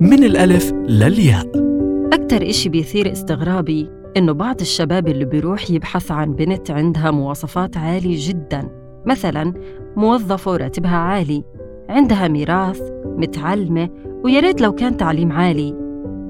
من الألف للياء. أكتر إشي بيثير استغرابي إنه بعض الشباب اللي بيروح يبحث عن بنت عندها مواصفات عالية جدا. مثلا موظفة وراتبها عالي عندها ميراث متعلمة ويا ريت لو كان تعليم عالي.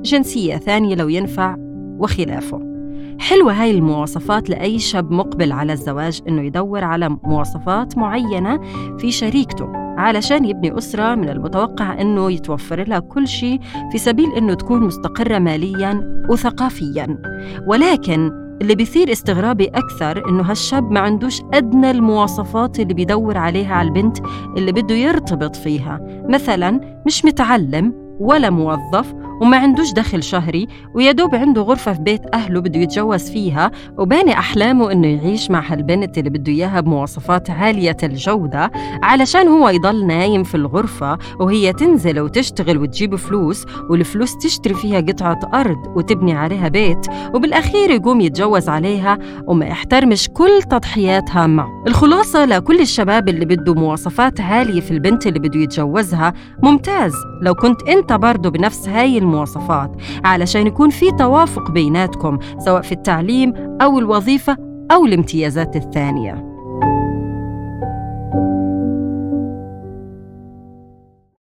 جنسية ثانية لو ينفع وخلافه. حلوة هاي المواصفات لأي شاب مقبل على الزواج إنه يدور على مواصفات معينة في شريكته. علشان يبني أسرة من المتوقع إنه يتوفر لها كل شيء في سبيل إنه تكون مستقرة مالياً وثقافياً. ولكن اللي بيثير استغرابي أكثر إنه هالشاب ما عندوش أدنى المواصفات اللي بيدور عليها على البنت اللي بده يرتبط فيها. مثلاً مش متعلم ولا موظف وما عندوش دخل شهري ويا دوب عنده غرفة في بيت أهله بده يتجوز فيها وباني أحلامه إنه يعيش مع هالبنت اللي بده إياها بمواصفات عالية الجودة علشان هو يضل نايم في الغرفة وهي تنزل وتشتغل وتجيب فلوس والفلوس تشتري فيها قطعة أرض وتبني عليها بيت وبالأخير يقوم يتجوز عليها وما يحترمش كل تضحياتها معه. الخلاصة لكل الشباب اللي بده مواصفات عالية في البنت اللي بده يتجوزها ممتاز. لو كنت أنت برضه بنفس هاي المواصفات علشان يكون في توافق بيناتكم سواء في التعليم أو الوظيفة أو الامتيازات الثانية.